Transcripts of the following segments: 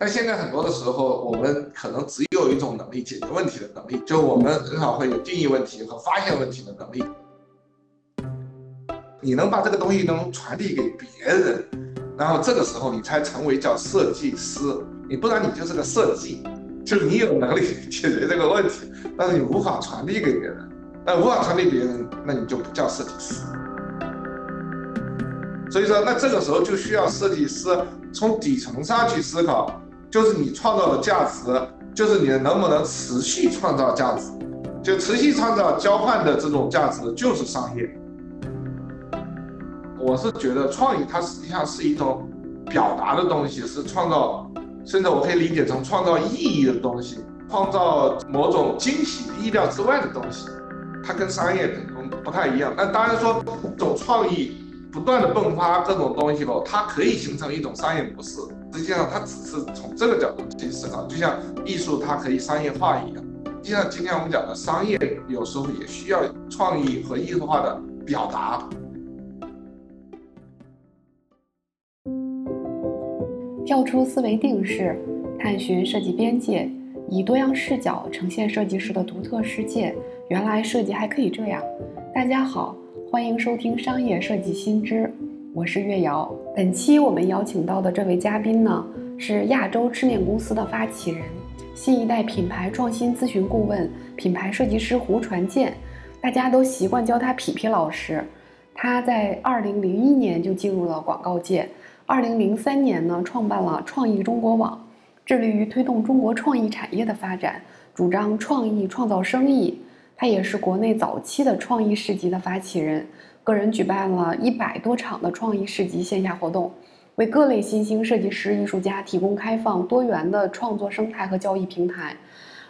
但现在很多的时候，我们可能只有一种能力，解决问题的能力，就我们很少会有定义问题和发现问题的能力。你能把这个东西能传递给别人，然后这个时候你才成为叫设计师。你不然你就是个设计，就是你有能力解决这个问题，但是你无法传递给别人。那无法传递别人，那你就不叫设计师。所以说，那这个时候就需要设计师从底层上去思考，就是你创造的价值，就是你能不能持续创造价值，就持续创造交换的这种价值，就是商业。我是觉得创意它实际上是一种表达的东西，是创造，甚至我可以理解成创造意义的东西，创造某种惊喜、意料之外的东西。它跟商业可能不太一样。那当然说，这种创意不断的迸发这种东西后，它可以形成一种商业模式。实际上，它只是从这个角度去思考，就像艺术它可以商业化一样。就像今天我们讲的商业，有时候也需要创意和艺术化的表达。跳出思维定式，探寻设计边界，以多样视角呈现设计师的独特世界。原来设计还可以这样。大家好，欢迎收听商业设计新知，我是月瑶。本期我们邀请到的这位嘉宾呢，是亚洲吃面公司的发起人，新一代品牌创新咨询顾问、品牌设计师胡传健。大家都习惯叫他皮皮老师。他在二零零一年就进入了广告界。二零零三年呢，创办了创意中国网，致力于推动中国创意产业的发展，主张创意创造生意。他也是国内早期的创意市集的发起人，个人举办了一百多场的创意市集线下活动，为各类新兴设计师、艺术家提供开放多元的创作生态和交易平台。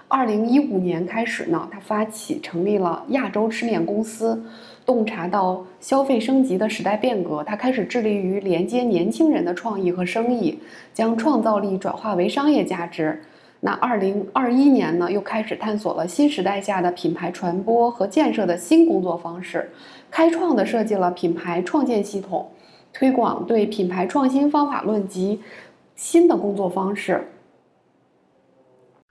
二零一五年开始呢，他发起成立了亚洲吃面公司。洞察到消费升级的时代变革，他开始致力于连接年轻人的创意和生意，将创造力转化为商业价值。那二零二一年呢，又开始探索了新时代下的品牌传播和建设的新工作方式，开创的设计了品牌创建系统，推广对品牌创新方法论及新的工作方式。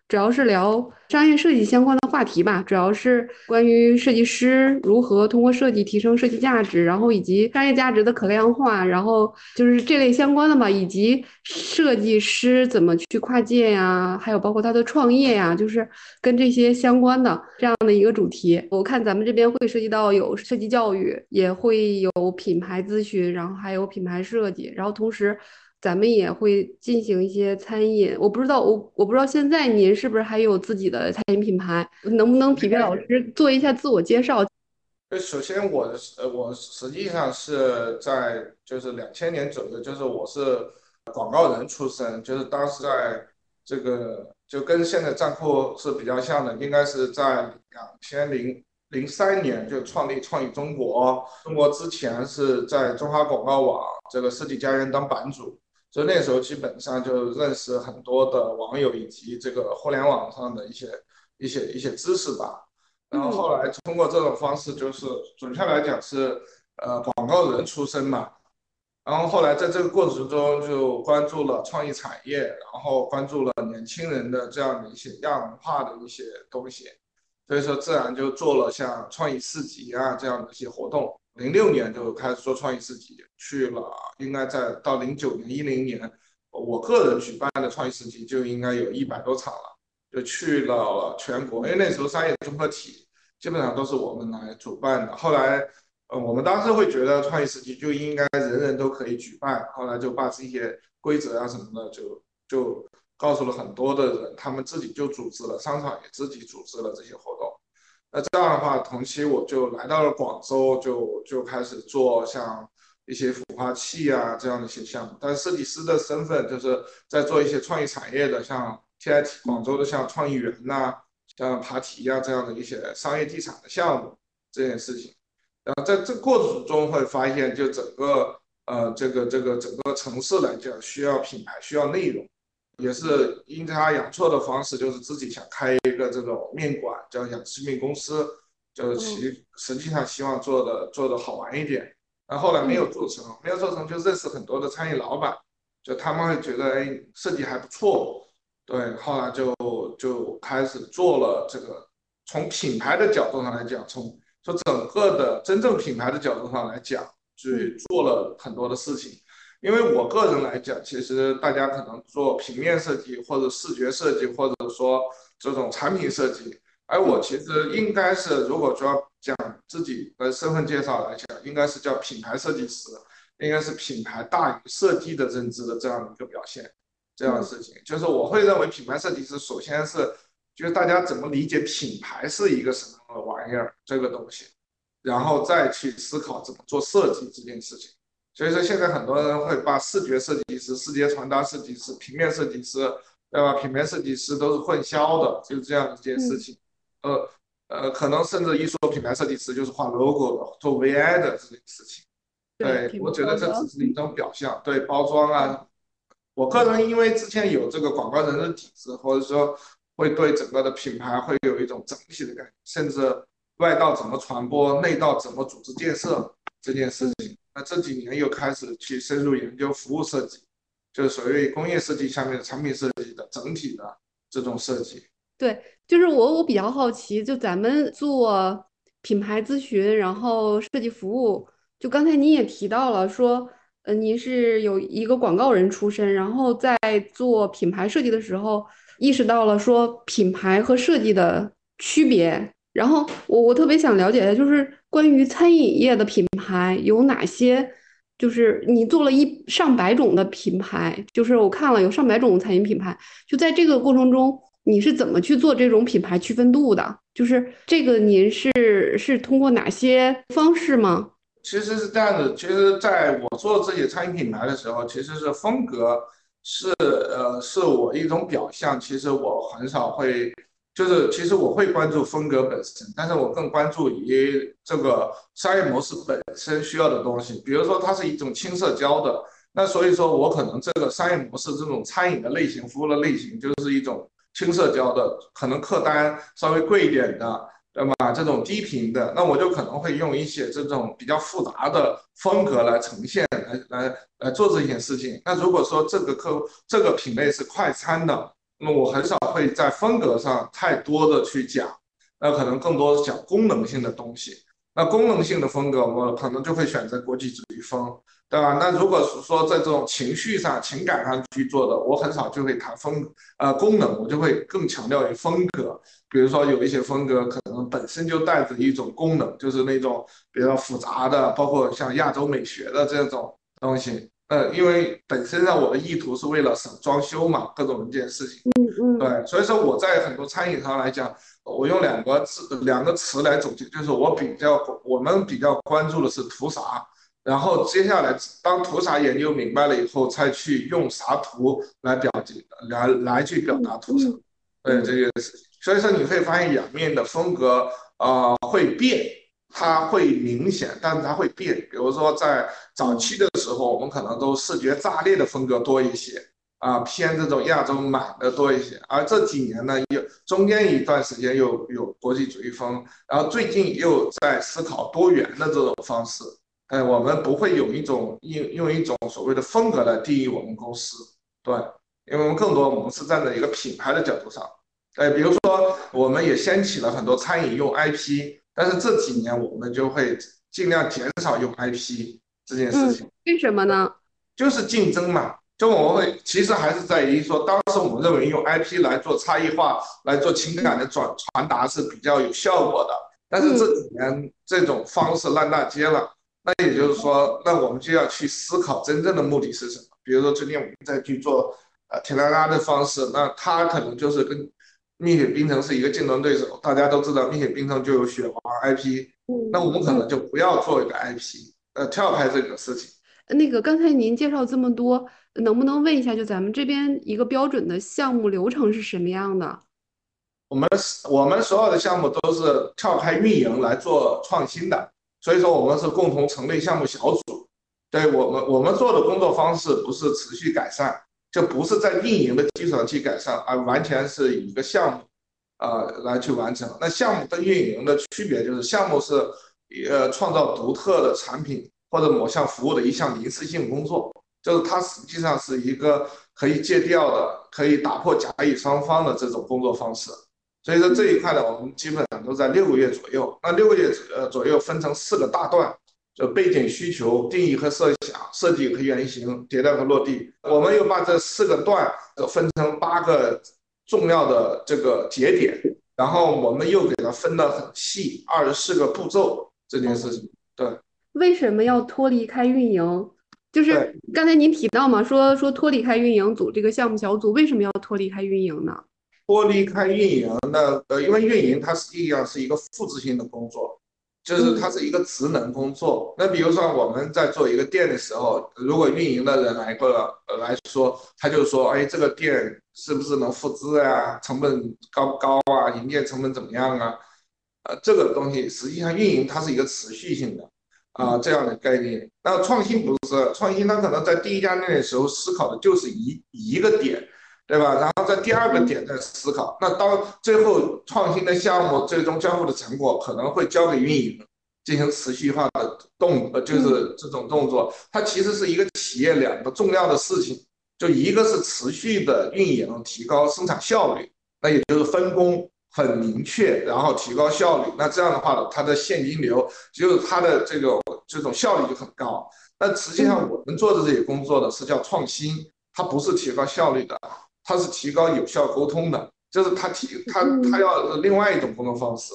主要是聊商业设计相关的话题吧，主要是关于设计师如何通过设计提升设计价值，然后以及商业价值的可量化，然后就是这类相关的吧，以及设计师怎么去跨界呀，还有包括他的创业呀，就是跟这些相关的这样的一个主题。我看咱们这边会涉及到有设计教育，也会有品牌咨询，然后还有品牌设计，然后同时。咱们也会进行一些餐饮，我不知道我我不知道现在您是不是还有自己的餐饮品牌，能不能皮皮老师做一下自我介绍？呃，首先我呃我实际上是在就是两千年左右，就是我是广告人出身，就是当时在这个就跟现在站酷是比较像的，应该是在两千零零三年就创立创意中国，中国之前是在中华广告网这个设计家园当版主。所以那时候基本上就认识很多的网友以及这个互联网上的一些一些一些知识吧。然后后来通过这种方式，就是准确来讲是呃广告人出身嘛。然后后来在这个过程中就关注了创意产业，然后关注了年轻人的这样的一些样化的一些东西。所以说自然就做了像创意市集啊这样的一些活动。零六年就开始做创意市集，去了，应该在到零九年、一零年，我个人举办的创意市集就应该有一百多场了，就去了全国。因为那时候商业综合体基本上都是我们来主办的。后来，呃，我们当时会觉得创意市集就应该人人都可以举办，后来就把这些规则啊什么的就就告诉了很多的人，他们自己就组织了，商场也自己组织了这些活动。那这样的话，同期我就来到了广州，就就开始做像一些孵化器啊这样的一些项目。但设计师的身份就是在做一些创意产业的，像 TIT 广州的像创意园呐，像爬梯啊这样的一些商业地产的项目这件事情。然后在这过程中会发现，就整个呃这个这个整个城市来讲，需要品牌，需要内容。也是阴差阳错的方式，就是自己想开一个这种面馆，叫养吃面公司，就是其实际上希望做的做的好玩一点。然后后来没有做成，没有做成就认识很多的餐饮老板，就他们会觉得哎设计还不错，对，后来就就开始做了这个。从品牌的角度上来讲，从从整个的真正品牌的角度上来讲，去做了很多的事情。因为我个人来讲，其实大家可能做平面设计或者视觉设计，或者说这种产品设计，而我其实应该是，如果说讲自己的身份介绍来讲，应该是叫品牌设计师，应该是品牌大于设计的认知的这样一个表现。这样的事情，就是我会认为品牌设计师首先是。就是大家怎么理解品牌是一个什么样的玩意儿这个东西，然后再去思考怎么做设计这件事情。所以说现在很多人会把视觉设计师、视觉传达设计师、平面设计师，对吧？平面设计师都是混淆的，就是这样一件事情。呃呃，可能甚至一说品牌设计师就是画 logo 的、做 VI 的这件事情。对，我觉得这只是一种表象，对包装啊。我个人因为之前有这个广告人的底子，或者说。会对整个的品牌会有一种整体的感觉，甚至外道怎么传播，内道怎么组织建设这件事情。那这几年又开始去深入研究服务设计，就是所谓工业设计下面的产品设计的整体的这种设计。对，就是我我比较好奇，就咱们做品牌咨询，然后设计服务，就刚才您也提到了说，呃，您是有一个广告人出身，然后在做品牌设计的时候。意识到了说品牌和设计的区别，然后我我特别想了解的就是关于餐饮业的品牌有哪些，就是你做了一上百种的品牌，就是我看了有上百种餐饮品牌，就在这个过程中你是怎么去做这种品牌区分度的？就是这个您是是通过哪些方式吗？其实是这样子，其实在我做这些餐饮品牌的时候，其实是风格。是呃，是我一种表象。其实我很少会，就是其实我会关注风格本身，但是我更关注于这个商业模式本身需要的东西。比如说，它是一种轻社交的，那所以说我可能这个商业模式这种餐饮的类型、服务的类型，就是一种轻社交的，可能客单稍微贵一点的。对吧？这种低频的，那我就可能会用一些这种比较复杂的风格来呈现，来来来做这件事情。那如果说这个客这个品类是快餐的，那我很少会在风格上太多的去讲，那可能更多讲功能性的东西。那功能性的风格，我可能就会选择国际主义风。对吧？那如果是说在这种情绪上、情感上去做的，我很少就会谈风呃功能，我就会更强调于风格。比如说有一些风格可能本身就带着一种功能，就是那种比较复杂的，包括像亚洲美学的这种东西。呃，因为本身上我的意图是为了省装修嘛，各种文件事情。嗯嗯。对，所以说我在很多餐饮上来讲，我用两个字两个词来总结，就是我比较我们比较关注的是图啥。然后接下来，当图啥研究明白了以后，再去用啥图来表达，来来去表达图啥，对这个事情。所以说你会发现两面的风格啊会变，它会明显，但是它会变。比如说在早期的时候，我们可能都视觉炸裂的风格多一些啊，偏这种亚洲满的多一些。而这几年呢，又中间一段时间又有国际主义风，然后最近又在思考多元的这种方式。哎，我们不会有一种用用一种所谓的风格来定义我们公司，对，因为我们更多我们是站在一个品牌的角度上，哎，比如说我们也掀起了很多餐饮用 IP，但是这几年我们就会尽量减少用 IP 这件事情。为什么呢？就是竞争嘛，就我们会其实还是在于说，当时我们认为用 IP 来做差异化、来做情感的转传达是比较有效果的，但是这几年这种方式烂大街了。那也就是说，那我们就要去思考真正的目的是什么。比如说，最近我们在去做呃甜拉拉的方式，那它可能就是跟蜜雪冰城是一个竞争对手。大家都知道，蜜雪冰城就有雪王 IP，那我们可能就不要做一个 IP，呃，跳开这个事情。那个刚才您介绍这么多，能不能问一下，就咱们这边一个标准的项目流程是什么样的？我们我们所有的项目都是跳开运营来做创新的。所以说，我们是共同成立项目小组。对我们，我们做的工作方式不是持续改善，就不是在运营的基础上去改善，而完全是以一个项目，呃，来去完成。那项目跟运营的区别就是，项目是呃创造独特的产品或者某项服务的一项临时性工作，就是它实际上是一个可以借调的、可以打破甲乙双方的这种工作方式。所以说这一块呢，我们基本上都在六个月左右。那六个月呃左右分成四个大段，就背景需求、定义和设想、设计和原型、迭代和落地。我们又把这四个段分成八个重要的这个节点，然后我们又给它分得很细，二十四个步骤这件事情。对，为什么要脱离开运营？就是刚才您提到嘛，说说脱离开运营组这个项目小组，为什么要脱离开运营呢？脱离开运营，那呃，因为运营它实际上是一个复制性的工作，就是它是一个职能工作。那比如说我们在做一个店的时候，如果运营的人来过来说，他就说，哎，这个店是不是能复制啊？成本高不高啊？营业成本怎么样啊？呃，这个东西实际上运营它是一个持续性的啊这样的概念。那创新不是创新，它可能在第一家店的时候思考的就是一一个点。对吧？然后在第二个点在思考，那当最后创新的项目最终交付的成果可能会交给运营进行持续化的动，呃，就是这种动作。它其实是一个企业两个重要的事情，就一个是持续的运营，提高生产效率，那也就是分工很明确，然后提高效率。那这样的话呢，它的现金流就是它的这种这种效率就很高。那实际上我们做的这些工作呢是叫创新，它不是提高效率的。它是提高有效沟通的，就是它提它它要另外一种沟通方式，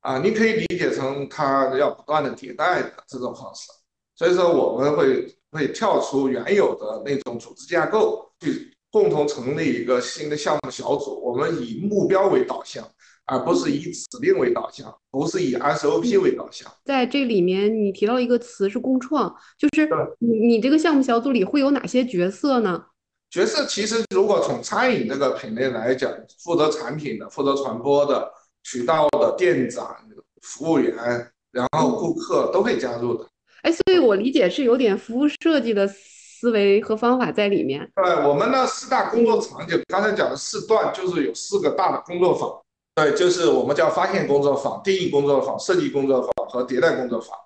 啊，你可以理解成它要不断的迭代的这种方式。所以说我们会会跳出原有的那种组织架构，去共同成立一个新的项目小组。我们以目标为导向，而不是以指令为导向，不是以 SOP 为导向。在这里面，你提到一个词是共创，就是你你这个项目小组里会有哪些角色呢？角色其实，如果从餐饮这个品类来讲，负责产品的、负责传播的、渠道的、店长、服务员，然后顾客都可以加入的。哎，所以我理解是有点服务设计的思维和方法在里面。对，我们的四大工作场景，刚才讲的四段就是有四个大的工作坊。对，就是我们叫发现工作坊、定义工作坊、设计工作坊和迭代工作坊。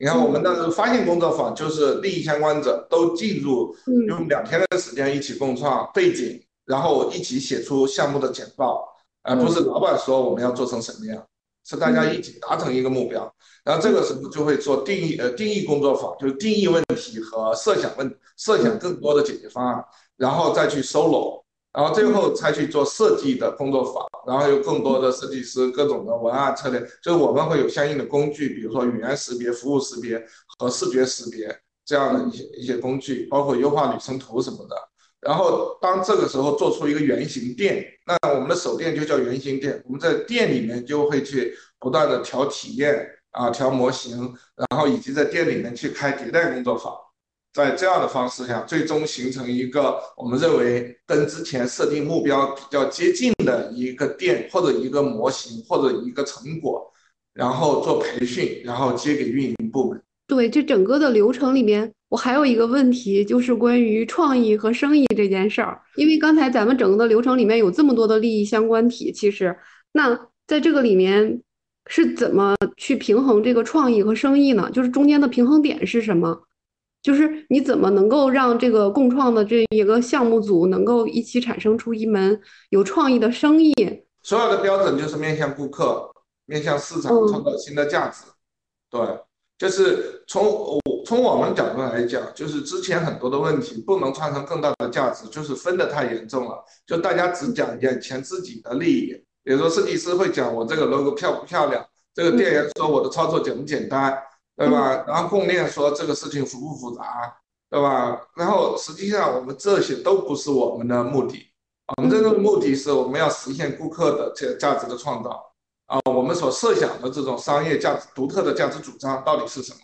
你看，我们的发现工作坊就是利益相关者都进入，用两天的时间一起共创背景，然后一起写出项目的简报，而不是老板说我们要做成什么样，是大家一起达成一个目标。然后这个时候就会做定义，呃，定义工作坊就是定义问题和设想问，设想更多的解决方案，然后再去收拢。然后最后才去做设计的工作坊，然后有更多的设计师各种的文案策略，就是我们会有相应的工具，比如说语言识别、服务识别和视觉识别这样的一些一些工具，包括优化旅程图什么的。然后当这个时候做出一个原型店，那我们的手店就叫原型店，我们在店里面就会去不断的调体验啊，调模型，然后以及在店里面去开迭代工作坊。在这样的方式下，最终形成一个我们认为跟之前设定目标比较接近的一个店或者一个模型或者一个成果，然后做培训，然后接给运营部门。对，这整个的流程里面，我还有一个问题，就是关于创意和生意这件事儿。因为刚才咱们整个的流程里面有这么多的利益相关体，其实那在这个里面是怎么去平衡这个创意和生意呢？就是中间的平衡点是什么？就是你怎么能够让这个共创的这一个项目组能够一起产生出一门有创意的生意？所有的标准就是面向顾客、面向市场，创造新的价值。对，就是从我从我们角度来讲，就是之前很多的问题不能创造更大的价值，就是分的太严重了，就大家只讲眼前自己的利益。比如说设计师会讲我这个 logo 漂不漂亮，这个店员说我的操作简不简单。对吧？然后供应链说这个事情复不复杂，对吧？然后实际上我们这些都不是我们的目的，我们真正的目的是我们要实现顾客的这价值的创造啊，我们所设想的这种商业价值、独特的价值主张到底是什么？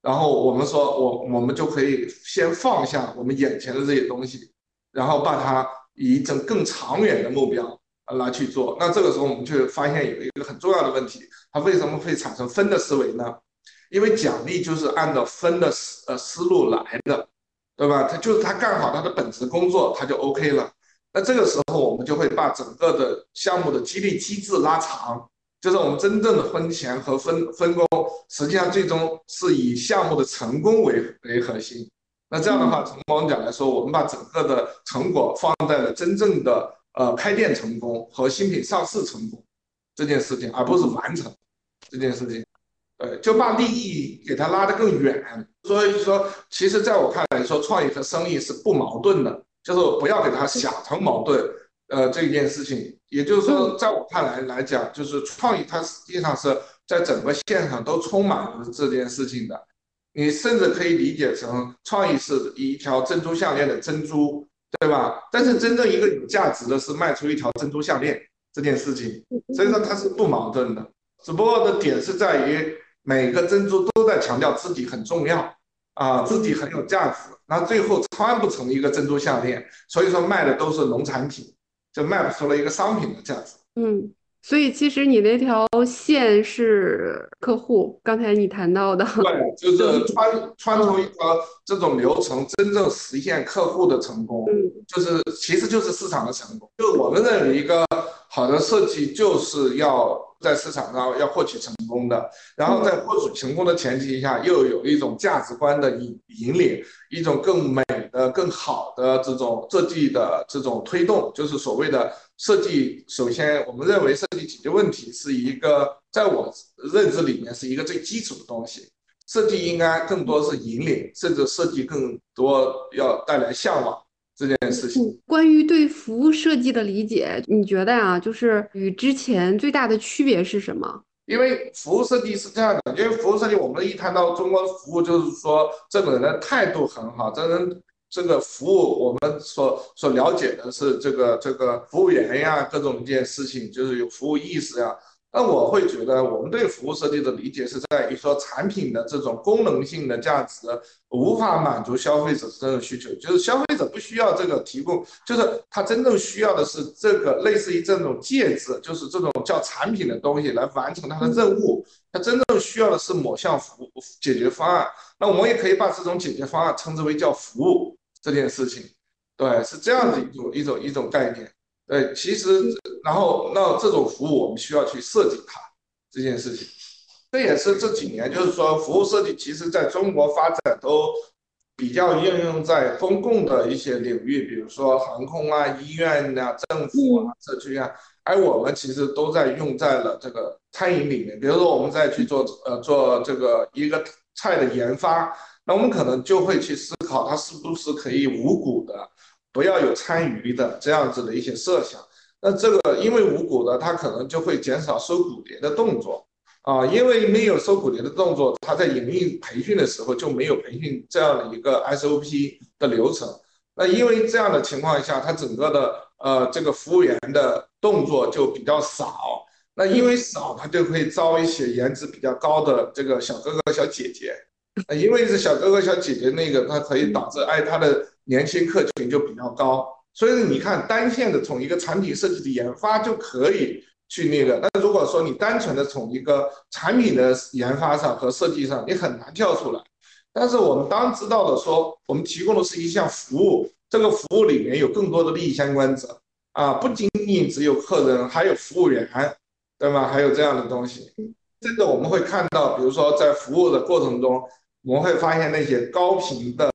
然后我们说，我我们就可以先放下我们眼前的这些东西，然后把它以一种更长远的目标来去做。那这个时候我们就发现有一个很重要的问题，它为什么会产生分的思维呢？因为奖励就是按照分的思呃思路来的，对吧？他就是他干好他的本职工作，他就 OK 了。那这个时候我们就会把整个的项目的激励机制拉长，就是我们真正的分钱和分分工，实际上最终是以项目的成功为为核心。那这样的话，从某种讲来说，我们把整个的成果放在了真正的呃开店成功和新品上市成功这件事情，而不是完成这件事情。呃，就把利益给它拉得更远。所以说，其实在我看来说，创意和生意是不矛盾的，就是不要给它想成矛盾。呃，这件事情，也就是说，在我看来来讲，就是创意它实际上是在整个线上都充满了这件事情的。你甚至可以理解成创意是一条珍珠项链的珍珠，对吧？但是真正一个有价值的是卖出一条珍珠项链这件事情，所以说它是不矛盾的。只不过的点是在于每个珍珠都在强调自己很重要啊，自己很有价值，那最后穿不成一个珍珠项链，所以说卖的都是农产品，就卖不出了一个商品的价值。嗯。所以其实你那条线是客户，刚才你谈到的，对，就是穿穿出一条这种流程，真正实现客户的成功，嗯，就是其实就是市场的成功。就我们认为一个好的设计就是要在市场上要获取成功的，然后在获取成功的前提下，又有一种价值观的引引领，一种更美的、更好的这种设计的这种推动，就是所谓的。设计首先，我们认为设计解决问题是一个，在我认知里面是一个最基础的东西。设计应该更多是引领，甚至设计更多要带来向往这件事情。关于对服务设计的理解，你觉得啊，就是与之前最大的区别是什么？因为服务设计是这样的，因为服务设计，我们一谈到中国服务，就是说这个人的态度很好，这人。这个服务，我们所所了解的是这个这个服务员呀，各种一件事情，就是有服务意识呀。那我会觉得，我们对服务设计的理解是在于说，产品的这种功能性的价值无法满足消费者真正需求，就是消费者不需要这个提供，就是他真正需要的是这个类似于这种介质，就是这种叫产品的东西来完成他的任务。他真正需要的是某项服务解决方案。那我们也可以把这种解决方案称之为叫服务。这件事情，对，是这样的一种一种一种概念。对，其实然后那这种服务我们需要去设计它这件事情，这也是这几年就是说服务设计其实在中国发展都比较应用在公共的一些领域，比如说航空啊、医院啊、政府啊、社区啊，而我们其实都在用在了这个餐饮里面。比如说我们在去做呃做这个一个菜的研发。那我们可能就会去思考，它是不是可以无骨的，不要有参与的这样子的一些设想。那这个因为无骨的，它可能就会减少收骨碟的动作啊，因为没有收骨碟的动作，它在营运培训的时候就没有培训这样的一个 SOP 的流程。那因为这样的情况下，它整个的呃这个服务员的动作就比较少。那因为少，它就会招一些颜值比较高的这个小哥哥小姐姐。因为是小哥哥小姐姐那个，它可以导致哎，它的年轻客群就比较高。所以你看，单线的从一个产品设计的研发就可以去那个。那如果说你单纯的从一个产品的研发上和设计上，你很难跳出来。但是我们当知道的说，我们提供的是一项服务，这个服务里面有更多的利益相关者啊，不仅仅只有客人，还有服务员，对吗？还有这样的东西。这个我们会看到，比如说在服务的过程中。我们会发现那些高频的、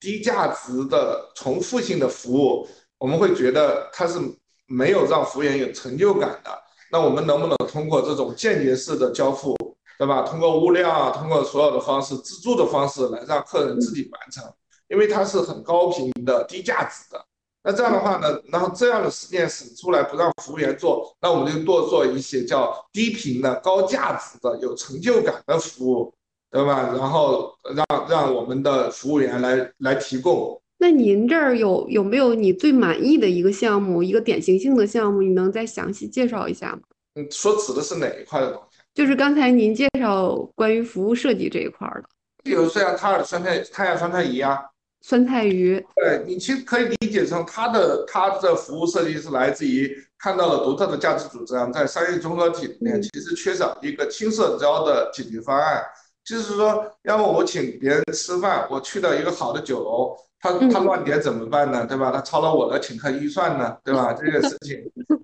低价值的、重复性的服务，我们会觉得它是没有让服务员有成就感的。那我们能不能通过这种间接式的交付，对吧？通过物料啊，通过所有的方式、自助的方式来让客人自己完成？因为它是很高频的、低价值的。那这样的话呢，然后这样的实践省出来不让服务员做，那我们就多做一些叫低频的、高价值的、有成就感的服务。对吧？然后让让我们的服务员来来提供。那您这儿有有没有你最满意的一个项目，一个典型性的项目？你能再详细介绍一下吗？嗯，说指的是哪一块的东西？就是刚才您介绍关于服务设计这一块的。比如说像卡尔酸菜太阳酸菜鱼啊，酸菜鱼。对你其实可以理解成它的它的服务设计是来自于看到了独特的价值主张，在商业综合体里面其实缺少一个轻社交的解决方案。就是说，要么我请别人吃饭，我去到一个好的酒楼，他他乱点怎么办呢？对吧？他超了我的请客预算呢，对吧？这个事情，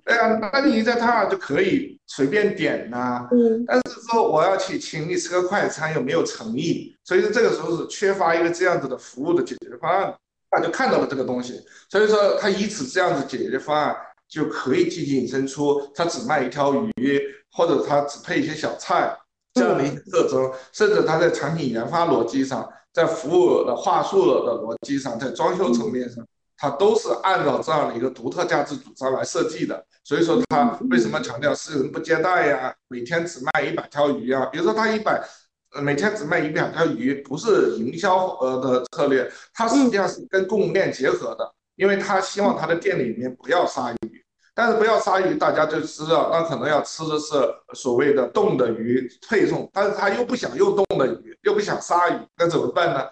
对 呀，那你在他那就可以随便点呐。嗯，但是说我要去请你吃个快餐，有没有诚意？所以说这个时候是缺乏一个这样子的服务的解决方案。他就看到了这个东西，所以说他以此这样子解决方案就可以去引申出他只卖一条鱼，或者他只配一些小菜。这样的一个特征，甚至它在产品研发逻辑上，在服务的话术的逻辑上，在装修层面上，它都是按照这样的一个独特价值主张来设计的。所以说，它为什么强调私人不接待呀？每天只卖一百条鱼啊？比如说，它一百，每天只卖一两条鱼，不是营销呃的策略，它实际上是跟供应链结合的，因为他希望他的店里面不要杀鱼。但是不要杀鱼，大家就知道，那可能要吃的是所谓的冻的鱼配送，但是他又不想用冻的鱼，又不想杀鱼，那怎么办呢？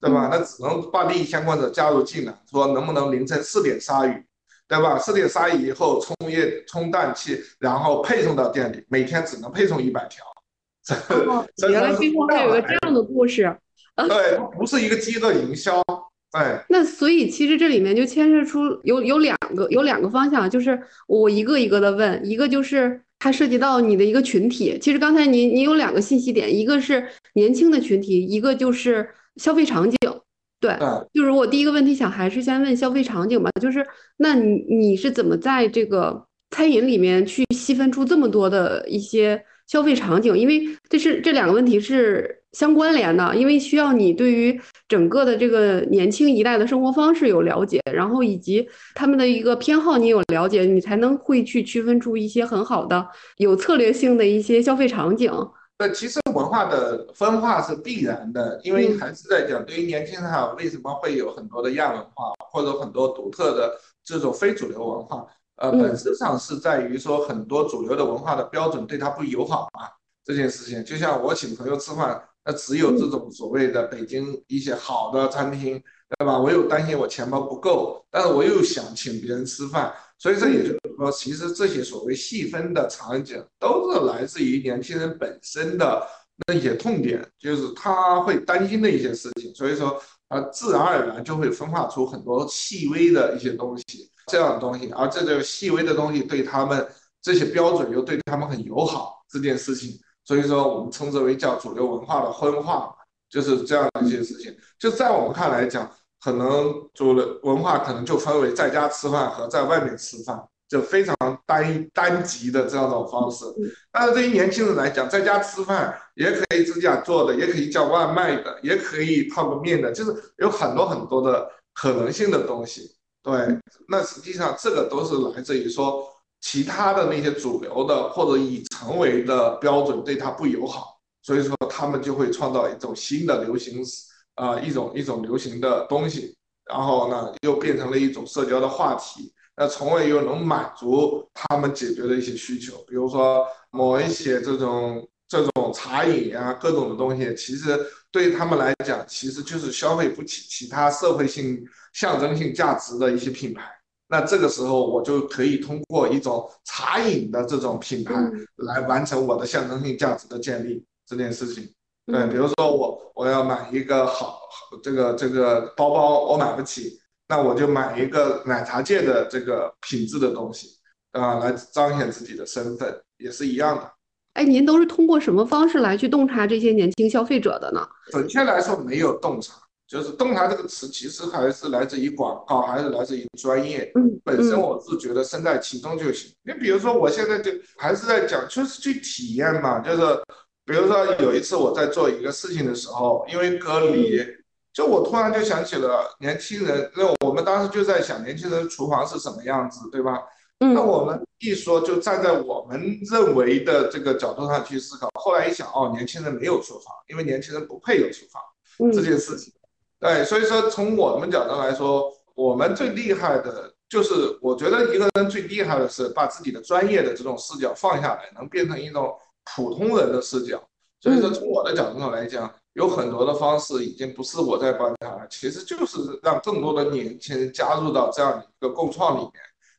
对吧？那只能把利益相关者加入进来，说能不能凌晨四点杀鱼，对吧？四点杀鱼以后冲液冲氮气，然后配送到店里，每天只能配送一百条。原来背后还有个这样的故事。对，不是一个饥饿营销。哎，那所以其实这里面就牵涉出有有两个有两个方向，就是我一个一个的问，一个就是它涉及到你的一个群体。其实刚才您您有两个信息点，一个是年轻的群体，一个就是消费场景。对，就是我第一个问题想还是先问消费场景吧，就是那你你是怎么在这个餐饮里面去细分出这么多的一些消费场景？因为这是这两个问题是。相关联的，因为需要你对于整个的这个年轻一代的生活方式有了解，然后以及他们的一个偏好你有了解，你才能会去区分出一些很好的、有策略性的一些消费场景。呃，其实文化的分化是必然的，因为还是在讲对于年轻人哈，为什么会有很多的亚文化或者很多独特的这种非主流文化？呃，本质上是在于说很多主流的文化的标准对他不友好嘛，这件事情，就像我请朋友吃饭。那只有这种所谓的北京一些好的餐厅，对吧？我又担心我钱包不够，但是我又想请别人吃饭，所以这也就是说，其实这些所谓细分的场景，都是来自于年轻人本身的那些痛点，就是他会担心的一些事情，所以说，啊，自然而然就会分化出很多细微的一些东西，这样的东西，而这个细微的东西对他们这些标准又对他们很友好，这件事情。所以说，我们称之为叫主流文化的分化，就是这样的一些事情。就在我们看来讲，可能主流文化可能就分为在家吃饭和在外面吃饭，就非常单单极的这样一种方式。但是对于年轻人来讲，在家吃饭也可以自家做的，也可以叫外卖的，也可以泡个面的，就是有很多很多的可能性的东西。对，那实际上这个都是来自于说。其他的那些主流的或者已成为的标准对他不友好，所以说他们就会创造一种新的流行，啊，一种一种流行的东西，然后呢又变成了一种社交的话题，那从而又能满足他们解决的一些需求，比如说某一些这种这种茶饮啊，各种的东西，其实对他们来讲，其实就是消费不起其他社会性象征性价值的一些品牌。那这个时候，我就可以通过一种茶饮的这种品牌来完成我的象征性价值的建立这件事情。对，比如说我我要买一个好这个这个包包，我买不起，那我就买一个奶茶界的这个品质的东西，啊，来彰显自己的身份，也是一样的。哎，您都是通过什么方式来去洞察这些年轻消费者的呢？准确来说，没有洞察。就是洞察这个词，其实还是来自于广告，还是来自于专业。嗯，本身我是觉得身在其中就行。你比如说，我现在就还是在讲，就是去体验嘛。就是比如说有一次我在做一个事情的时候，因为隔离，就我突然就想起了年轻人。那我们当时就在想，年轻人厨房是什么样子，对吧？嗯。那我们一说，就站在我们认为的这个角度上去思考。后来一想，哦，年轻人没有厨房，因为年轻人不配有厨房这件事情。对，所以说从我们角度来说，我们最厉害的就是，我觉得一个人最厉害的是把自己的专业的这种视角放下来，能变成一种普通人的视角。所以说，从我的角度上来讲，有很多的方式已经不是我在帮他了，其实就是让更多的年轻人加入到这样的一个共创里面，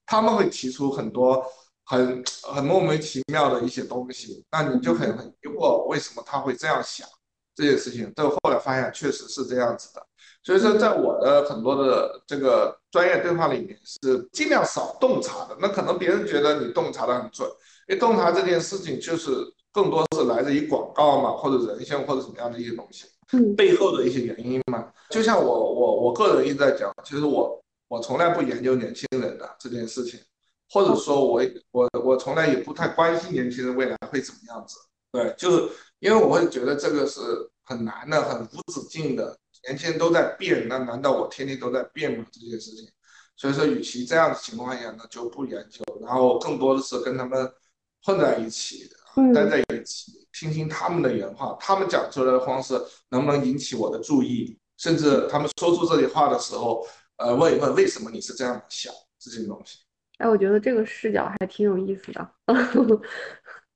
他们会提出很多很很莫名其妙的一些东西，那你就很很疑惑为什么他会这样想。这件事情，但后来发现确实是这样子的。所以说，在我的很多的这个专业对话里面，是尽量少洞察的。那可能别人觉得你洞察的很准，因为洞察这件事情就是更多是来自于广告嘛，或者人性或者什么样的一些东西，嗯背后的一些原因嘛。就像我我我个人一直在讲，其实我我从来不研究年轻人的这件事情，或者说我我我从来也不太关心年轻人未来会怎么样子。对，就是因为我会觉得这个是很难的，很无止境的。年轻人都在变，那难道我天天都在变吗？这件事情，所以说，与其这样的情况下呢，就不研究，然后更多的是跟他们混在一起，嗯待在一起，听听他们的原话，他们讲出来的方式能不能引起我的注意，甚至他们说出这些话的时候，呃，问一问为什么你是这样想这些东西。哎，我觉得这个视角还挺有意思的。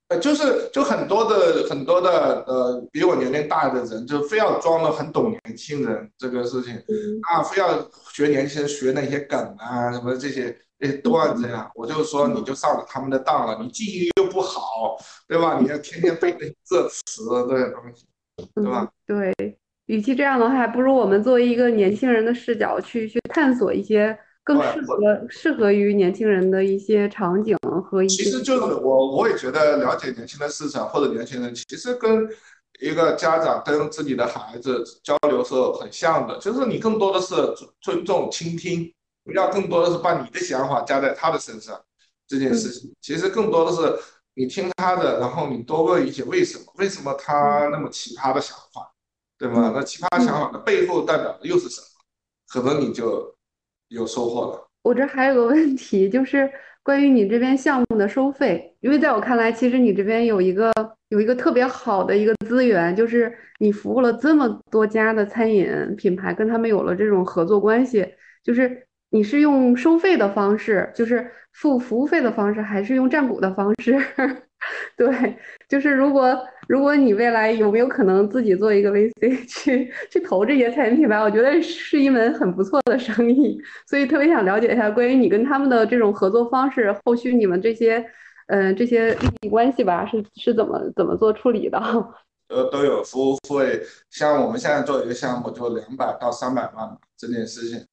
呃，就是就很多的很多的呃，比我年龄大的人，就非要装的很懂年轻人这个事情嗯啊，非要学年轻人学那些梗啊，什么这些这些段子呀，我就说你就上了他们的当了，你记忆力又不好，对吧？你要天天背那些这词这些东西，对吧？对，与其这样的话，还不如我们作为一个年轻人的视角去去探索一些更适合适合于年轻人的一些场景和一些。其实就是我我也觉得了解年轻的市场或者年轻人，其实跟一个家长跟自己的孩子交流是很像的，就是你更多的是尊尊重、倾听，不要更多的是把你的想法加在他的身上这件事情。其实更多的是你听他的，然后你多问一些为什么，为什么他那么奇葩的想法，对吗？那奇葩想法的背后代表的又是什么？可能你就有收获了。我这还有个问题，就是关于你这边项目的收费，因为在我看来，其实你这边有一个有一个特别好的一个资源，就是你服务了这么多家的餐饮品牌，跟他们有了这种合作关系，就是你是用收费的方式，就是付服务费的方式，还是用占股的方式？对，就是如果如果你未来有没有可能自己做一个 VC 去去投这些餐饮品牌，我觉得是一门很不错的生意。所以特别想了解一下关于你跟他们的这种合作方式，后续你们这些，嗯、这些利益关系吧，是是怎么怎么做处理的？呃，都有服务费，像我们现在做一个项目，就两百到三百万，这件事情，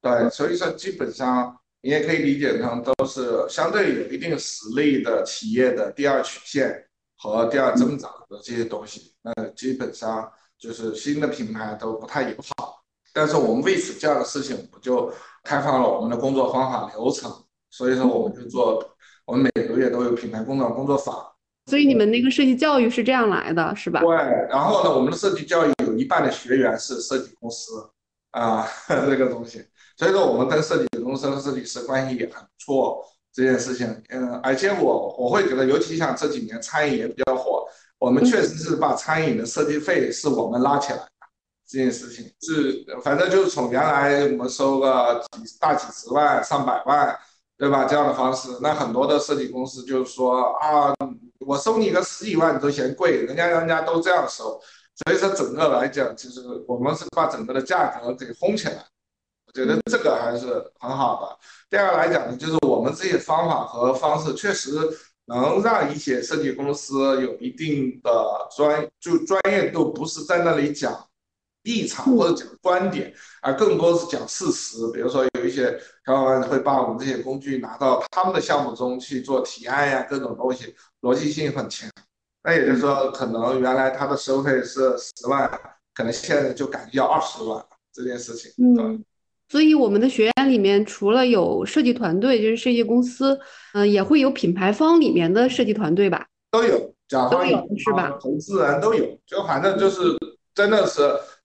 对，所以说基本上你也可以理解成都是相对有一定实力的企业的第二曲线和第二增长的这些东西，那基本上就是新的品牌都不太友好，但是我们为此这样的事情，我们就开放了我们的工作方法流程，所以说我们就做，我们每个月都有品牌工作工作坊。所以你们那个设计教育是这样来的，是吧？对，然后呢，我们的设计教育有一半的学员是设计公司啊，这个东西，所以说我们跟设计公司和设计师关系也很不错。这件事情，嗯，而且我我会觉得，尤其像这几年餐饮也比较火，我们确实是把餐饮的设计费是我们拉起来的。这件事情是，反正就是从原来我们收个几大几十万、上百万，对吧？这样的方式，那很多的设计公司就是说啊，我收你个十几万你都嫌贵，人家人家都这样收，所以说整个来讲，其实我们是把整个的价格给轰起来，我觉得这个还是很好的。第二来讲呢，就是我们这些方法和方式确实能让一些设计公司有一定的专就专业度，不是在那里讲立场或者讲观点，而更多是讲事实。比如说有一些小伙伴会把我们这些工具拿到他们的项目中去做提案呀，各种东西逻辑性很强。那也就是说，可能原来他的收费是十万，可能现在就改要二十万这件事情。嗯，所以我们的学员里面，除了有设计团队，就是设计公司，嗯、也会有品牌方里面的设计团队吧？都有，甲方都有是吧方投资人都有，就反正就是真的是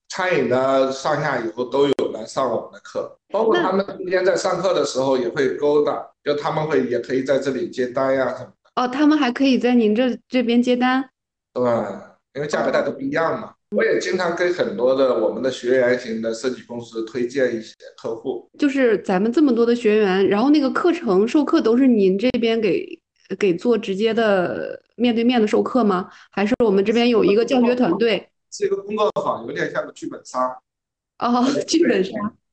餐饮的上下游都有来上我们的课，包括他们今天在上课的时候也会勾搭，就他们会也可以在这里接单呀什么的哦，他们还可以在您这这边接单。对，因为价格带都不一样嘛。我也经常给很多的我们的学员型的设计公司推荐一些客户，就是咱们这么多的学员，然后那个课程授课都是您这边给给做直接的面对面的授课吗？还是我们这边有一个教学团队？是一个工作坊，有点像个剧本杀。哦，剧本杀。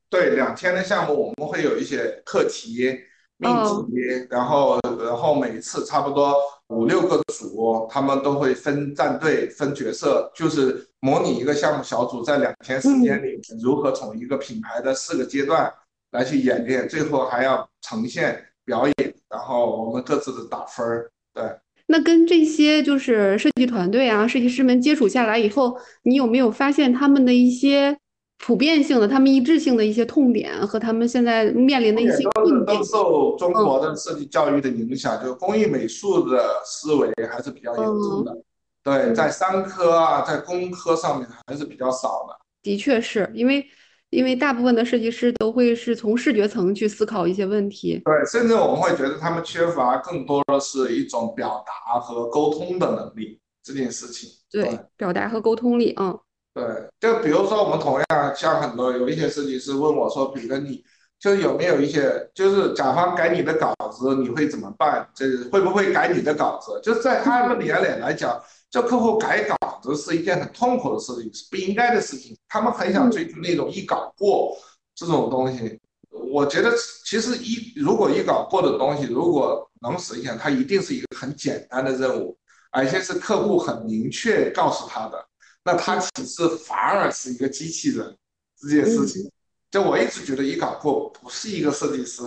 对，两天的项目我们会有一些课题、命哦题，然后然后每一次差不多五六个组，他们都会分战队、分角色，就是模拟一个项目小组在两天时间里如何从一个品牌的四个阶段来去演练，最后还要呈现表演，然后我们各自的打分儿。对，那跟这些就是设计团队啊、设计师们接触下来以后，你有没有发现他们的一些普遍性的、他们一致性的一些痛点和他们现在面临的一些困境？都受中国的设计教育的影响，就是工艺美术的思维还是比较严重的。对，在商科啊，在工科上面还是比较少的。的确是因为，因为大部分的设计师都会是从视觉层去思考一些问题。对，甚至我们会觉得他们缺乏更多的是一种表达和沟通的能力这件事情。对，表达和沟通力，嗯。对，就比如说我们同样像很多有一些设计师问我说：“比如你就是有没有一些，就是甲方改你的稿子，你会怎么办？这会不会改你的稿子？”就是在他们眼里来讲。叫客户改稿子是一件很痛苦的事情，是不应该的事情。他们很想追求那种一稿过这种东西。我觉得其实一如果一稿过的东西，如果能实现，它一定是一个很简单的任务，而且是客户很明确告诉他的。那他其实反而是一个机器人这件事情。就我一直觉得一稿过不是一个设计师，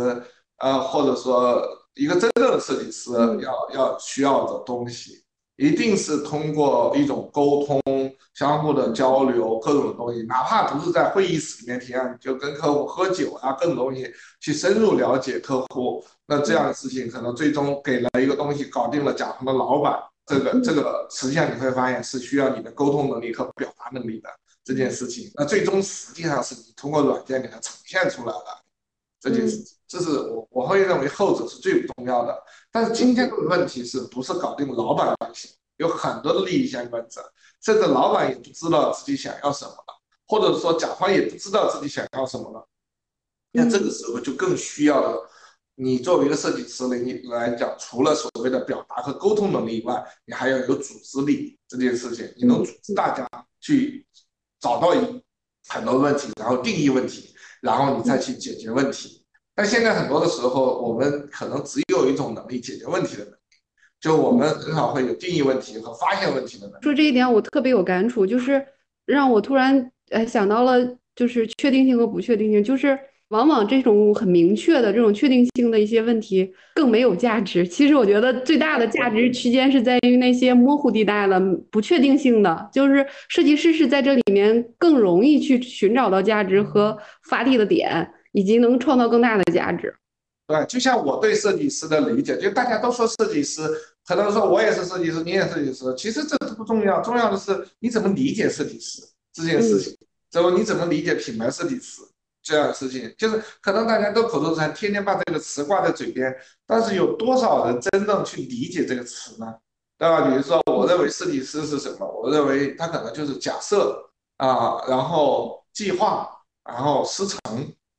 呃，或者说一个真正的设计师要要需要的东西。一定是通过一种沟通、相互的交流，各种东西，哪怕不是在会议室里面提案，就跟客户喝酒啊，各种东西去深入了解客户。那这样的事情可能最终给了一个东西，搞定了甲方的老板。这个这个实际上你会发现是需要你的沟通能力和表达能力的这件事情。那最终实际上是你通过软件给它呈现出来了这件事情。这是我我会认为后者是最不重要的。但是今天的问题是不是搞定老板关系？有很多的利益相关者，甚至老板也不知道自己想要什么了，或者说甲方也不知道自己想要什么了。那这个时候就更需要你作为一个设计师来来讲，除了所谓的表达和沟通能力以外，你还要有组织力这件事情。你能组织大家去找到一很多问题，然后定义问题，然后你再去解决问题。但现在很多的时候，我们可能只有一种能力解决问题的能力，就我们很少会有定义问题和发现问题的能力。说这一点，我特别有感触，就是让我突然呃想到了，就是确定性和不确定性，就是往往这种很明确的这种确定性的一些问题更没有价值。其实我觉得最大的价值区间是在于那些模糊地带的不确定性的，就是设计师是在这里面更容易去寻找到价值和发力的点。以及能创造更大的价值，对，就像我对设计师的理解，就大家都说设计师，可能说我也是设计师，你也是设计师，其实这都不重要，重要的是你怎么理解设计师这件事情，怎么你怎么理解品牌设计师这样的事情，就是可能大家都口头禅，天天把这个词挂在嘴边，但是有多少人真正去理解这个词呢？对吧？比如说，我认为设计师是什么？我认为他可能就是假设啊，然后计划，然后师承。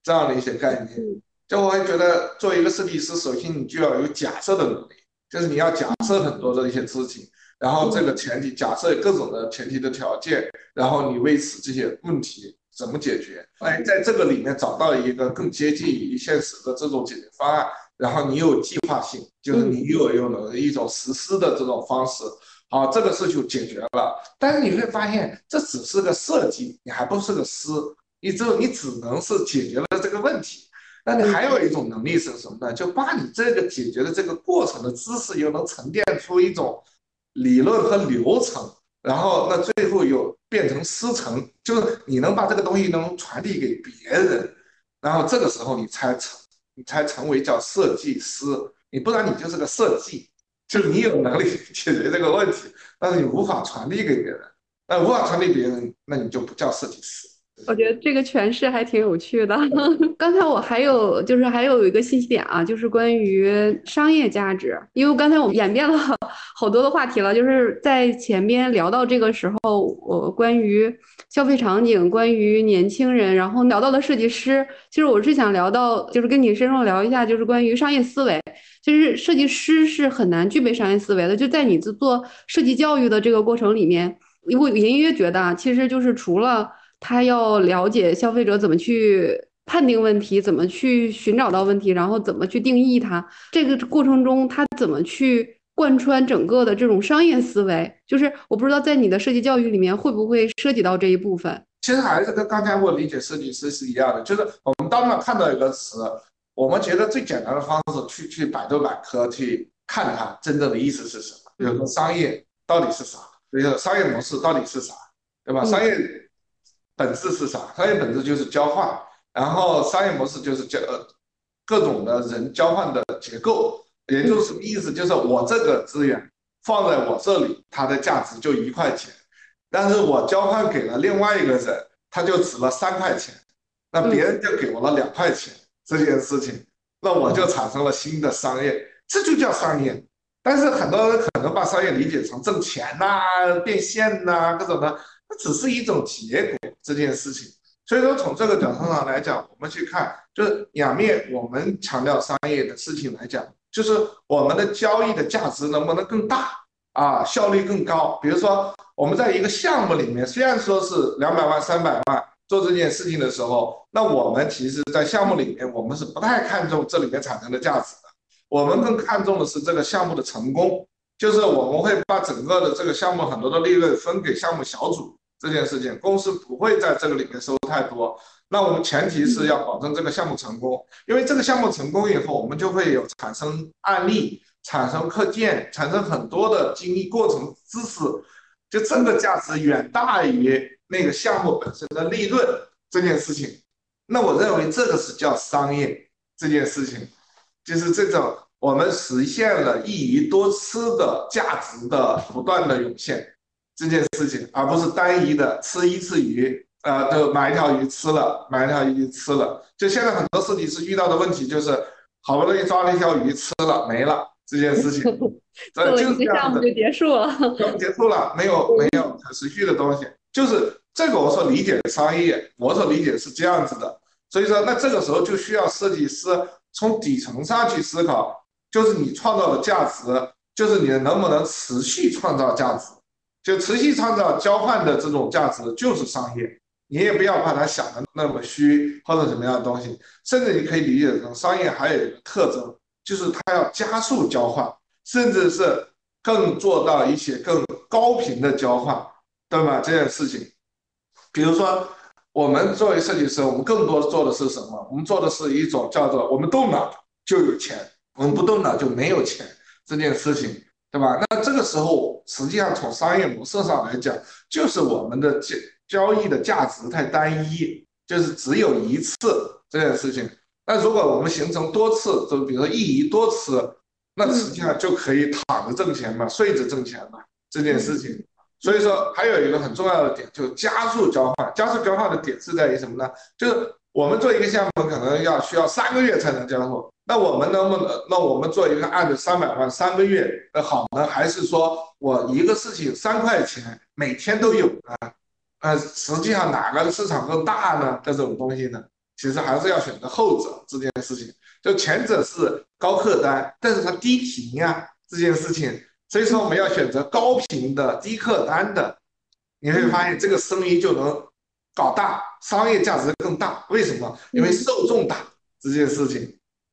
这样的一些概念，就我会觉得，作为一个设计师，首先你就要有假设的能力，就是你要假设很多的一些事情，然后这个前提假设各种的前提的条件，然后你为此这些问题怎么解决？哎，在这个里面找到一个更接近于现实的这种解决方案，然后你有计划性，就是你又有了一种实施的这种方式，好，这个事就解决了。但是你会发现，这只是个设计，你还不是个师。你只有你只能是解决了这个问题，那你还有一种能力是什么呢？就把你这个解决的这个过程的知识，又能沉淀出一种理论和流程，然后那最后又变成师承，就是你能把这个东西能传递给别人，然后这个时候你才成，你才成为叫设计师，你不然你就是个设计，就是你有能力解决这个问题，但是你无法传递给别人，那无法传递别人，那你就不叫设计师。我觉得这个诠释还挺有趣的。刚才我还有就是还有一个信息点啊，就是关于商业价值。因为刚才我们演变了好多的话题了，就是在前边聊到这个时候，我关于消费场景，关于年轻人，然后聊到了设计师。其实我是想聊到，就是跟你深入聊一下，就是关于商业思维。其实设计师是很难具备商业思维的。就在你做设计教育的这个过程里面，我隐约觉得啊，其实就是除了他要了解消费者怎么去判定问题，怎么去寻找到问题，然后怎么去定义它。这个过程中，他怎么去贯穿整个的这种商业思维。就是我不知道在你的设计教育里面会不会涉及到这一部分。其实还是跟刚才我理解设计师是一样的，就是我们当然看到一个词，我们觉得最简单的方式去去百度百科去看它真正的意思是什么。比如说商业到底是啥？比如说商业模式到底是啥？对吧？商业本质是啥？商业本质就是交换，然后商业模式就是交呃各种的人交换的结构，也就是什么意思？就是我这个资源放在我这里，它的价值就一块钱。但是我交换给了另外一个人，他就值了三块钱，那别人就给我了两块钱，这件事情，那我就产生了新的商业，这就叫商业。但是很多人可能把商业理解成挣钱呐、变现呐各种的，那只是一种结果这件事情。所以说从这个角度上来讲，我们去看，就是两面我们强调商业的事情来讲，就是我们的交易的价值能不能更大啊，效率更高。比如说。我们在一个项目里面，虽然说是两百万、三百万做这件事情的时候，那我们其实，在项目里面，我们是不太看重这里面产生的价值的。我们更看重的是这个项目的成功，就是我们会把整个的这个项目很多的利润分给项目小组这件事情，公司不会在这个里面收太多。那我们前提是要保证这个项目成功，因为这个项目成功以后，我们就会有产生案例、产生课件、产生很多的经历过程知识。就这个价值远大于那个项目本身的利润这件事情，那我认为这个是叫商业这件事情，就是这种我们实现了一鱼多吃的价值的不断的涌现这件事情，而不是单一的吃一次鱼，呃，就买一条鱼吃了，买一条鱼吃了。就现在很多设计师遇到的问题就是，好不容易抓了一条鱼吃了没了。这件事情，做了一个项目就结束了，项目结束了，没有没有可持续的东西，就是这个我所理解的商业，我所理解是这样子的。所以说，那这个时候就需要设计师从底层上去思考，就是你创造的价值，就是你能不能持续创造价值，就持续创造交换的这种价值就是商业。你也不要把它想的那么虚或者什么样的东西，甚至你可以理解成商业还有一个特征。就是它要加速交换，甚至是更做到一些更高频的交换，对吧？这件事情，比如说我们作为设计师，我们更多做的是什么？我们做的是一种叫做我们动脑就有钱，我们不动脑就没有钱这件事情，对吧？那这个时候实际上从商业模式上来讲，就是我们的交交易的价值太单一，就是只有一次这件事情。那如果我们形成多次，就比如说一鱼多吃，那实际上就可以躺着挣钱嘛，睡着挣钱嘛，这件事情。所以说还有一个很重要的点，就是加速交换。加速交换的点是在于什么呢？就是我们做一个项目可能要需要三个月才能交付，那我们能不能？那我们做一个案子三百万三个月的好呢？还是说我一个事情三块钱每天都有呢？呃，实际上哪个市场更大呢？这种东西呢？其实还是要选择后者这件事情，就前者是高客单，但是它低频呀这件事情，所以说我们要选择高频的低客单的，你会发现这个生意就能搞大，商业价值更大。为什么？因为受众大这件事情，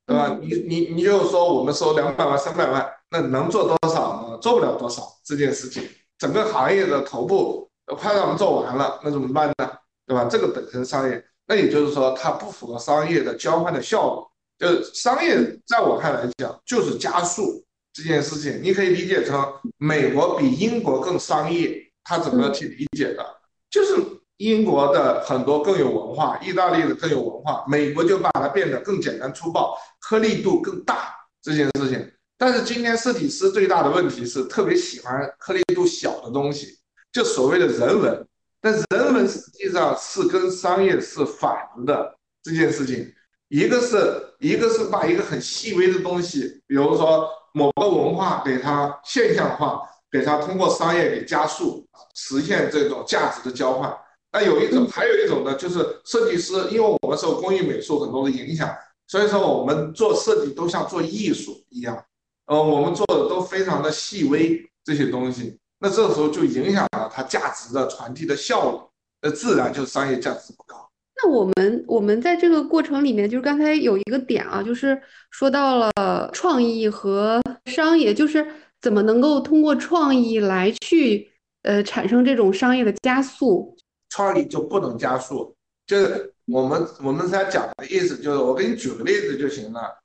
对吧？你你你就说我们收两百万三百万，那能做多少呢？做不了多少这件事情，整个行业的头部快让我们做完了，那怎么办呢？对吧？这个本身商业。那也就是说，它不符合商业的交换的效率。就是商业，在我看来讲，就是加速这件事情。你可以理解成美国比英国更商业，它怎么去理解的？就是英国的很多更有文化，意大利的更有文化，美国就把它变得更简单粗暴，颗粒度更大这件事情。但是今天设计师最大的问题是特别喜欢颗粒度小的东西，就所谓的人文。但人文实际上是跟商业是反的这件事情，一个是一个是把一个很细微的东西，比如说某个文化给它现象化，给它通过商业给加速，实现这种价值的交换。那有一种，还有一种呢，就是设计师，因为我们受工艺美术很多的影响，所以说我们做设计都像做艺术一样，呃，我们做的都非常的细微这些东西。那这时候就影响了它价值的传递的效率，那自然就商业价值不高。那我们我们在这个过程里面，就是刚才有一个点啊，就是说到了创意和商业，就是怎么能够通过创意来去呃产生这种商业的加速？创意就不能加速，就是我们我们在讲的意思就是，我给你举个例子就行了。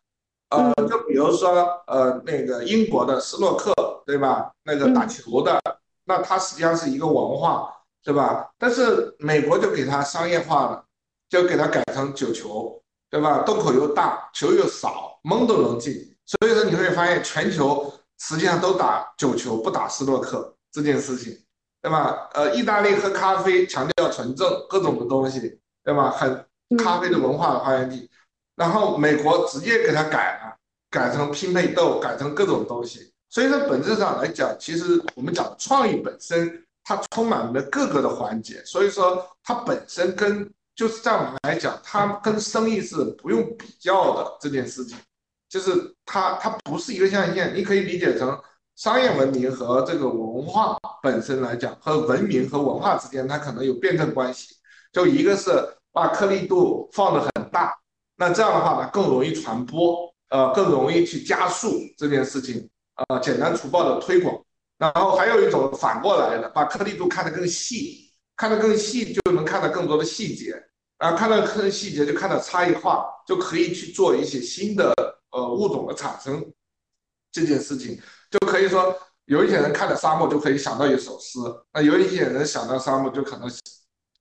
呃，就比如说呃那个英国的斯诺克，对吧？那个打球的，那它实际上是一个文化，对吧？但是美国就给它商业化了，就给它改成九球，对吧？洞口又大，球又少，蒙都能进。所以说你会发现，全球实际上都打九球，不打斯诺克这件事情，对吧？呃，意大利喝咖啡强调纯正，各种的东西，对吧？很咖啡的文化的发源地。然后美国直接给它改了，改成拼配豆，改成各种东西。所以说本质上来讲，其实我们讲创意本身，它充满了各个的环节。所以说它本身跟就是在我们来讲，它跟生意是不用比较的这件事情，就是它它不是一个象限。你可以理解成商业文明和这个文化本身来讲，和文明和文化之间它可能有辩证关系。就一个是把颗粒度放得很大。那这样的话呢，更容易传播，呃，更容易去加速这件事情，呃，简单粗暴的推广。然后还有一种反过来的，把颗粒度看得更细，看得更细就能看到更多的细节，然后，看到更细节就看到差异化，就可以去做一些新的呃物种的产生。这件事情就可以说，有一些人看到沙漠就可以想到一首诗，那有一些人想到沙漠就可能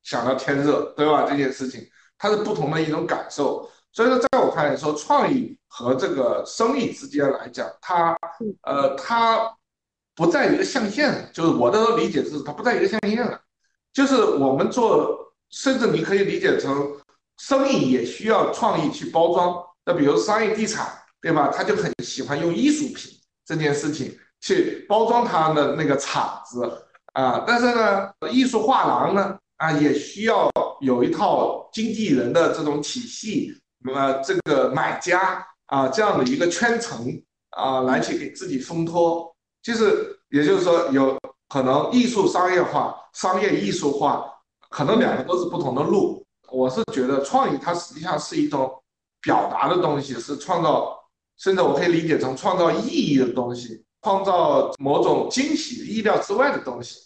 想到天热，对吧？这件事情它是不同的一种感受。所以说，在我看来说，创意和这个生意之间来讲，它，呃，它不在一个象限，就是我的理解是，它不在一个象限了。就是我们做，甚至你可以理解成，生意也需要创意去包装。那比如商业地产，对吧？他就很喜欢用艺术品这件事情去包装他的那个厂子啊。但是呢，艺术画廊呢，啊，也需要有一套经纪人的这种体系。那么这个买家啊，这样的一个圈层啊，来去给自己烘托，就是也就是说，有可能艺术商业化、商业艺术化，可能两个都是不同的路。我是觉得创意它实际上是一种表达的东西，是创造，甚至我可以理解成创造意义的东西，创造某种惊喜、意料之外的东西。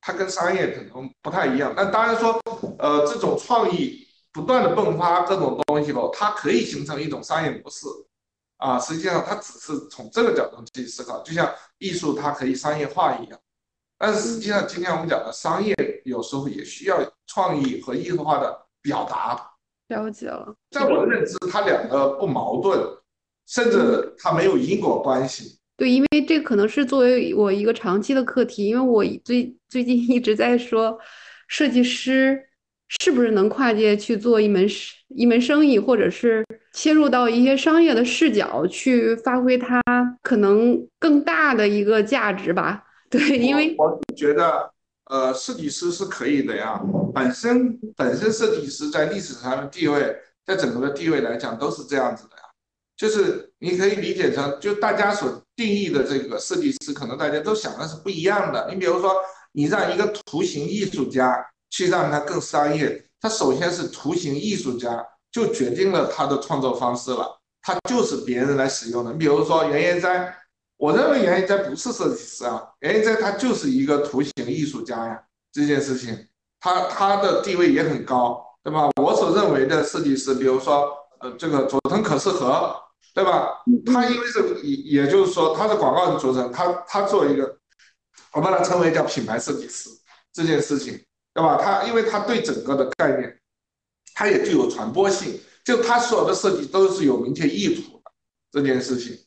它跟商业可能不太一样。那当然说，呃，这种创意。不断的迸发各种东西喽，它可以形成一种商业模式，啊，实际上它只是从这个角度去思考，就像艺术它可以商业化一样，但是实际上今天我们讲的商业有时候也需要创意和艺术化的表达。了解了，在我的认知，它两个不矛盾，甚至它没有因果关系。对，因为这可能是作为我一个长期的课题，因为我最最近一直在说设计师。是不是能跨界去做一门一门生意，或者是切入到一些商业的视角去发挥它可能更大的一个价值吧？对，因为我觉得，呃，设计师是可以的呀。本身本身设计师在历史上的地位，在整个的地位来讲都是这样子的呀。就是你可以理解成，就大家所定义的这个设计师，可能大家都想的是不一样的。你比如说，你让一个图形艺术家。去让他更商业，他首先是图形艺术家，就决定了他的创作方式了。他就是别人来使用的。你比如说袁研哉，我认为袁研哉不是设计师啊，袁研哉他就是一个图形艺术家呀。这件事情，他他的地位也很高，对吧？我所认为的设计师，比如说呃这个佐藤可士和，对吧？他因为是也也就是说他是广告人出身，他他做一个，我把它称为叫品牌设计师这件事情。对吧？他因为他对整个的概念，他也具有传播性，就他所有的设计都是有明确意图的这件事情，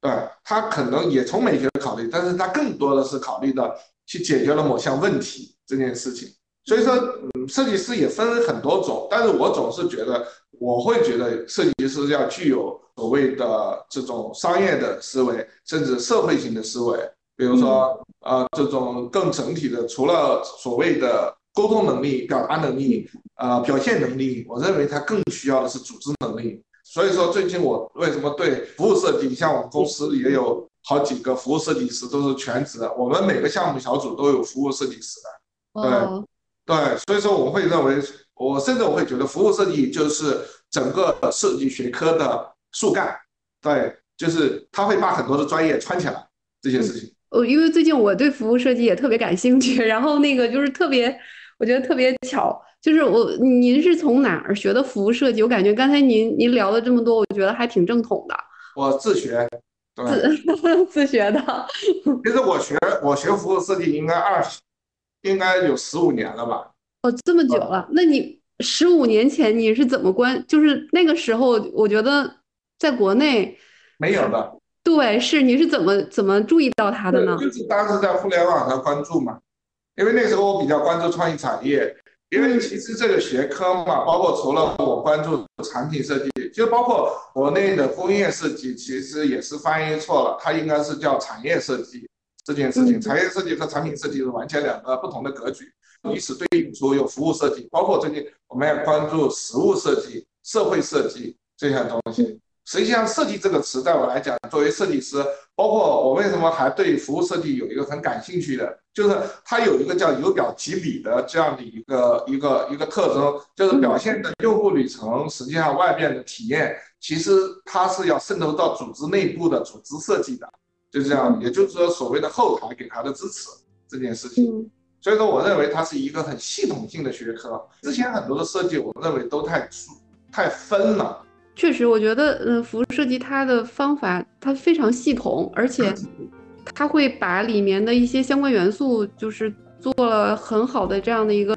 对他可能也从美学考虑，但是他更多的是考虑到去解决了某项问题这件事情。所以说，嗯，设计师也分很多种，但是我总是觉得，我会觉得设计师要具有所谓的这种商业的思维，甚至社会性的思维，比如说，呃，这种更整体的，除了所谓的。沟通能力、表达能力、呃，表现能力，我认为他更需要的是组织能力。所以说，最近我为什么对服务设计，像我们公司也有好几个服务设计师都是全职的，我们每个项目小组都有服务设计师的。对对，所以说我会认为，我甚至我会觉得，服务设计就是整个设计学科的树干。对，就是他会把很多的专业串起来这些事情。呃，因为最近我对服务设计也特别感兴趣，然后那个就是特别，我觉得特别巧，就是我您是从哪儿学的服务设计？我感觉刚才您您聊了这么多，我觉得还挺正统的。我自学，对，自 自学的。其实我学我学服务设计应该二十，应该有十五年了吧？哦，这么久了？那你十五年前你是怎么关？就是那个时候，我觉得在国内没有的。对，是你是怎么怎么注意到他的呢？就是当时在互联网上关注嘛，因为那时候我比较关注创意产业，因为其实这个学科嘛，包括除了我关注产品设计，就包括国内的工业设计，其实也是翻译错了，它应该是叫产业设计这件事情。产业设计和产品设计是完全两个不同的格局，以此对应出有服务设计，包括最近我们要关注实物设计、社会设计这些东西。实际上，设计这个词，在我来讲，作为设计师，包括我为什么还对服务设计有一个很感兴趣的，就是它有一个叫由表及里的这样的一个一个一个特征，就是表现的用户旅程，实际上外边的体验，其实它是要渗透到组织内部的组织设计的，就这样，也就是说，所谓的后台给它的支持这件事情。所以说，我认为它是一个很系统性的学科。之前很多的设计，我认为都太太分了。确实，我觉得，嗯，服务设计它的方法它非常系统，而且它会把里面的一些相关元素，就是做了很好的这样的一个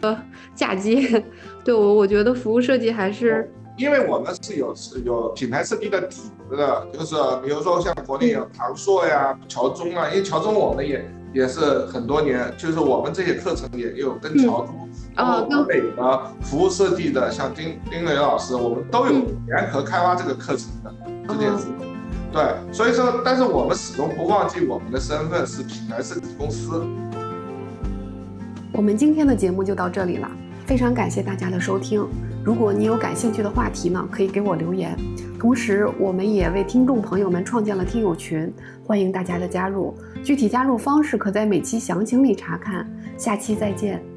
嫁接。对我，我觉得服务设计还是，因为我们是有是有品牌设计的底子的，就是比如说像国内有唐硕呀、乔中啊，因为乔中我们也。也是很多年，就是我们这些课程也有跟乔中，然后河北的服务设计的，像丁丁磊老师，我们都有联合开发这个课程的这件事。对，所以说，但是我们始终不忘记我们的身份是品牌设计公司。我们今天的节目就到这里了，非常感谢大家的收听。如果你有感兴趣的话题呢，可以给我留言。同时，我们也为听众朋友们创建了听友群，欢迎大家的加入。具体加入方式可在每期详情里查看。下期再见。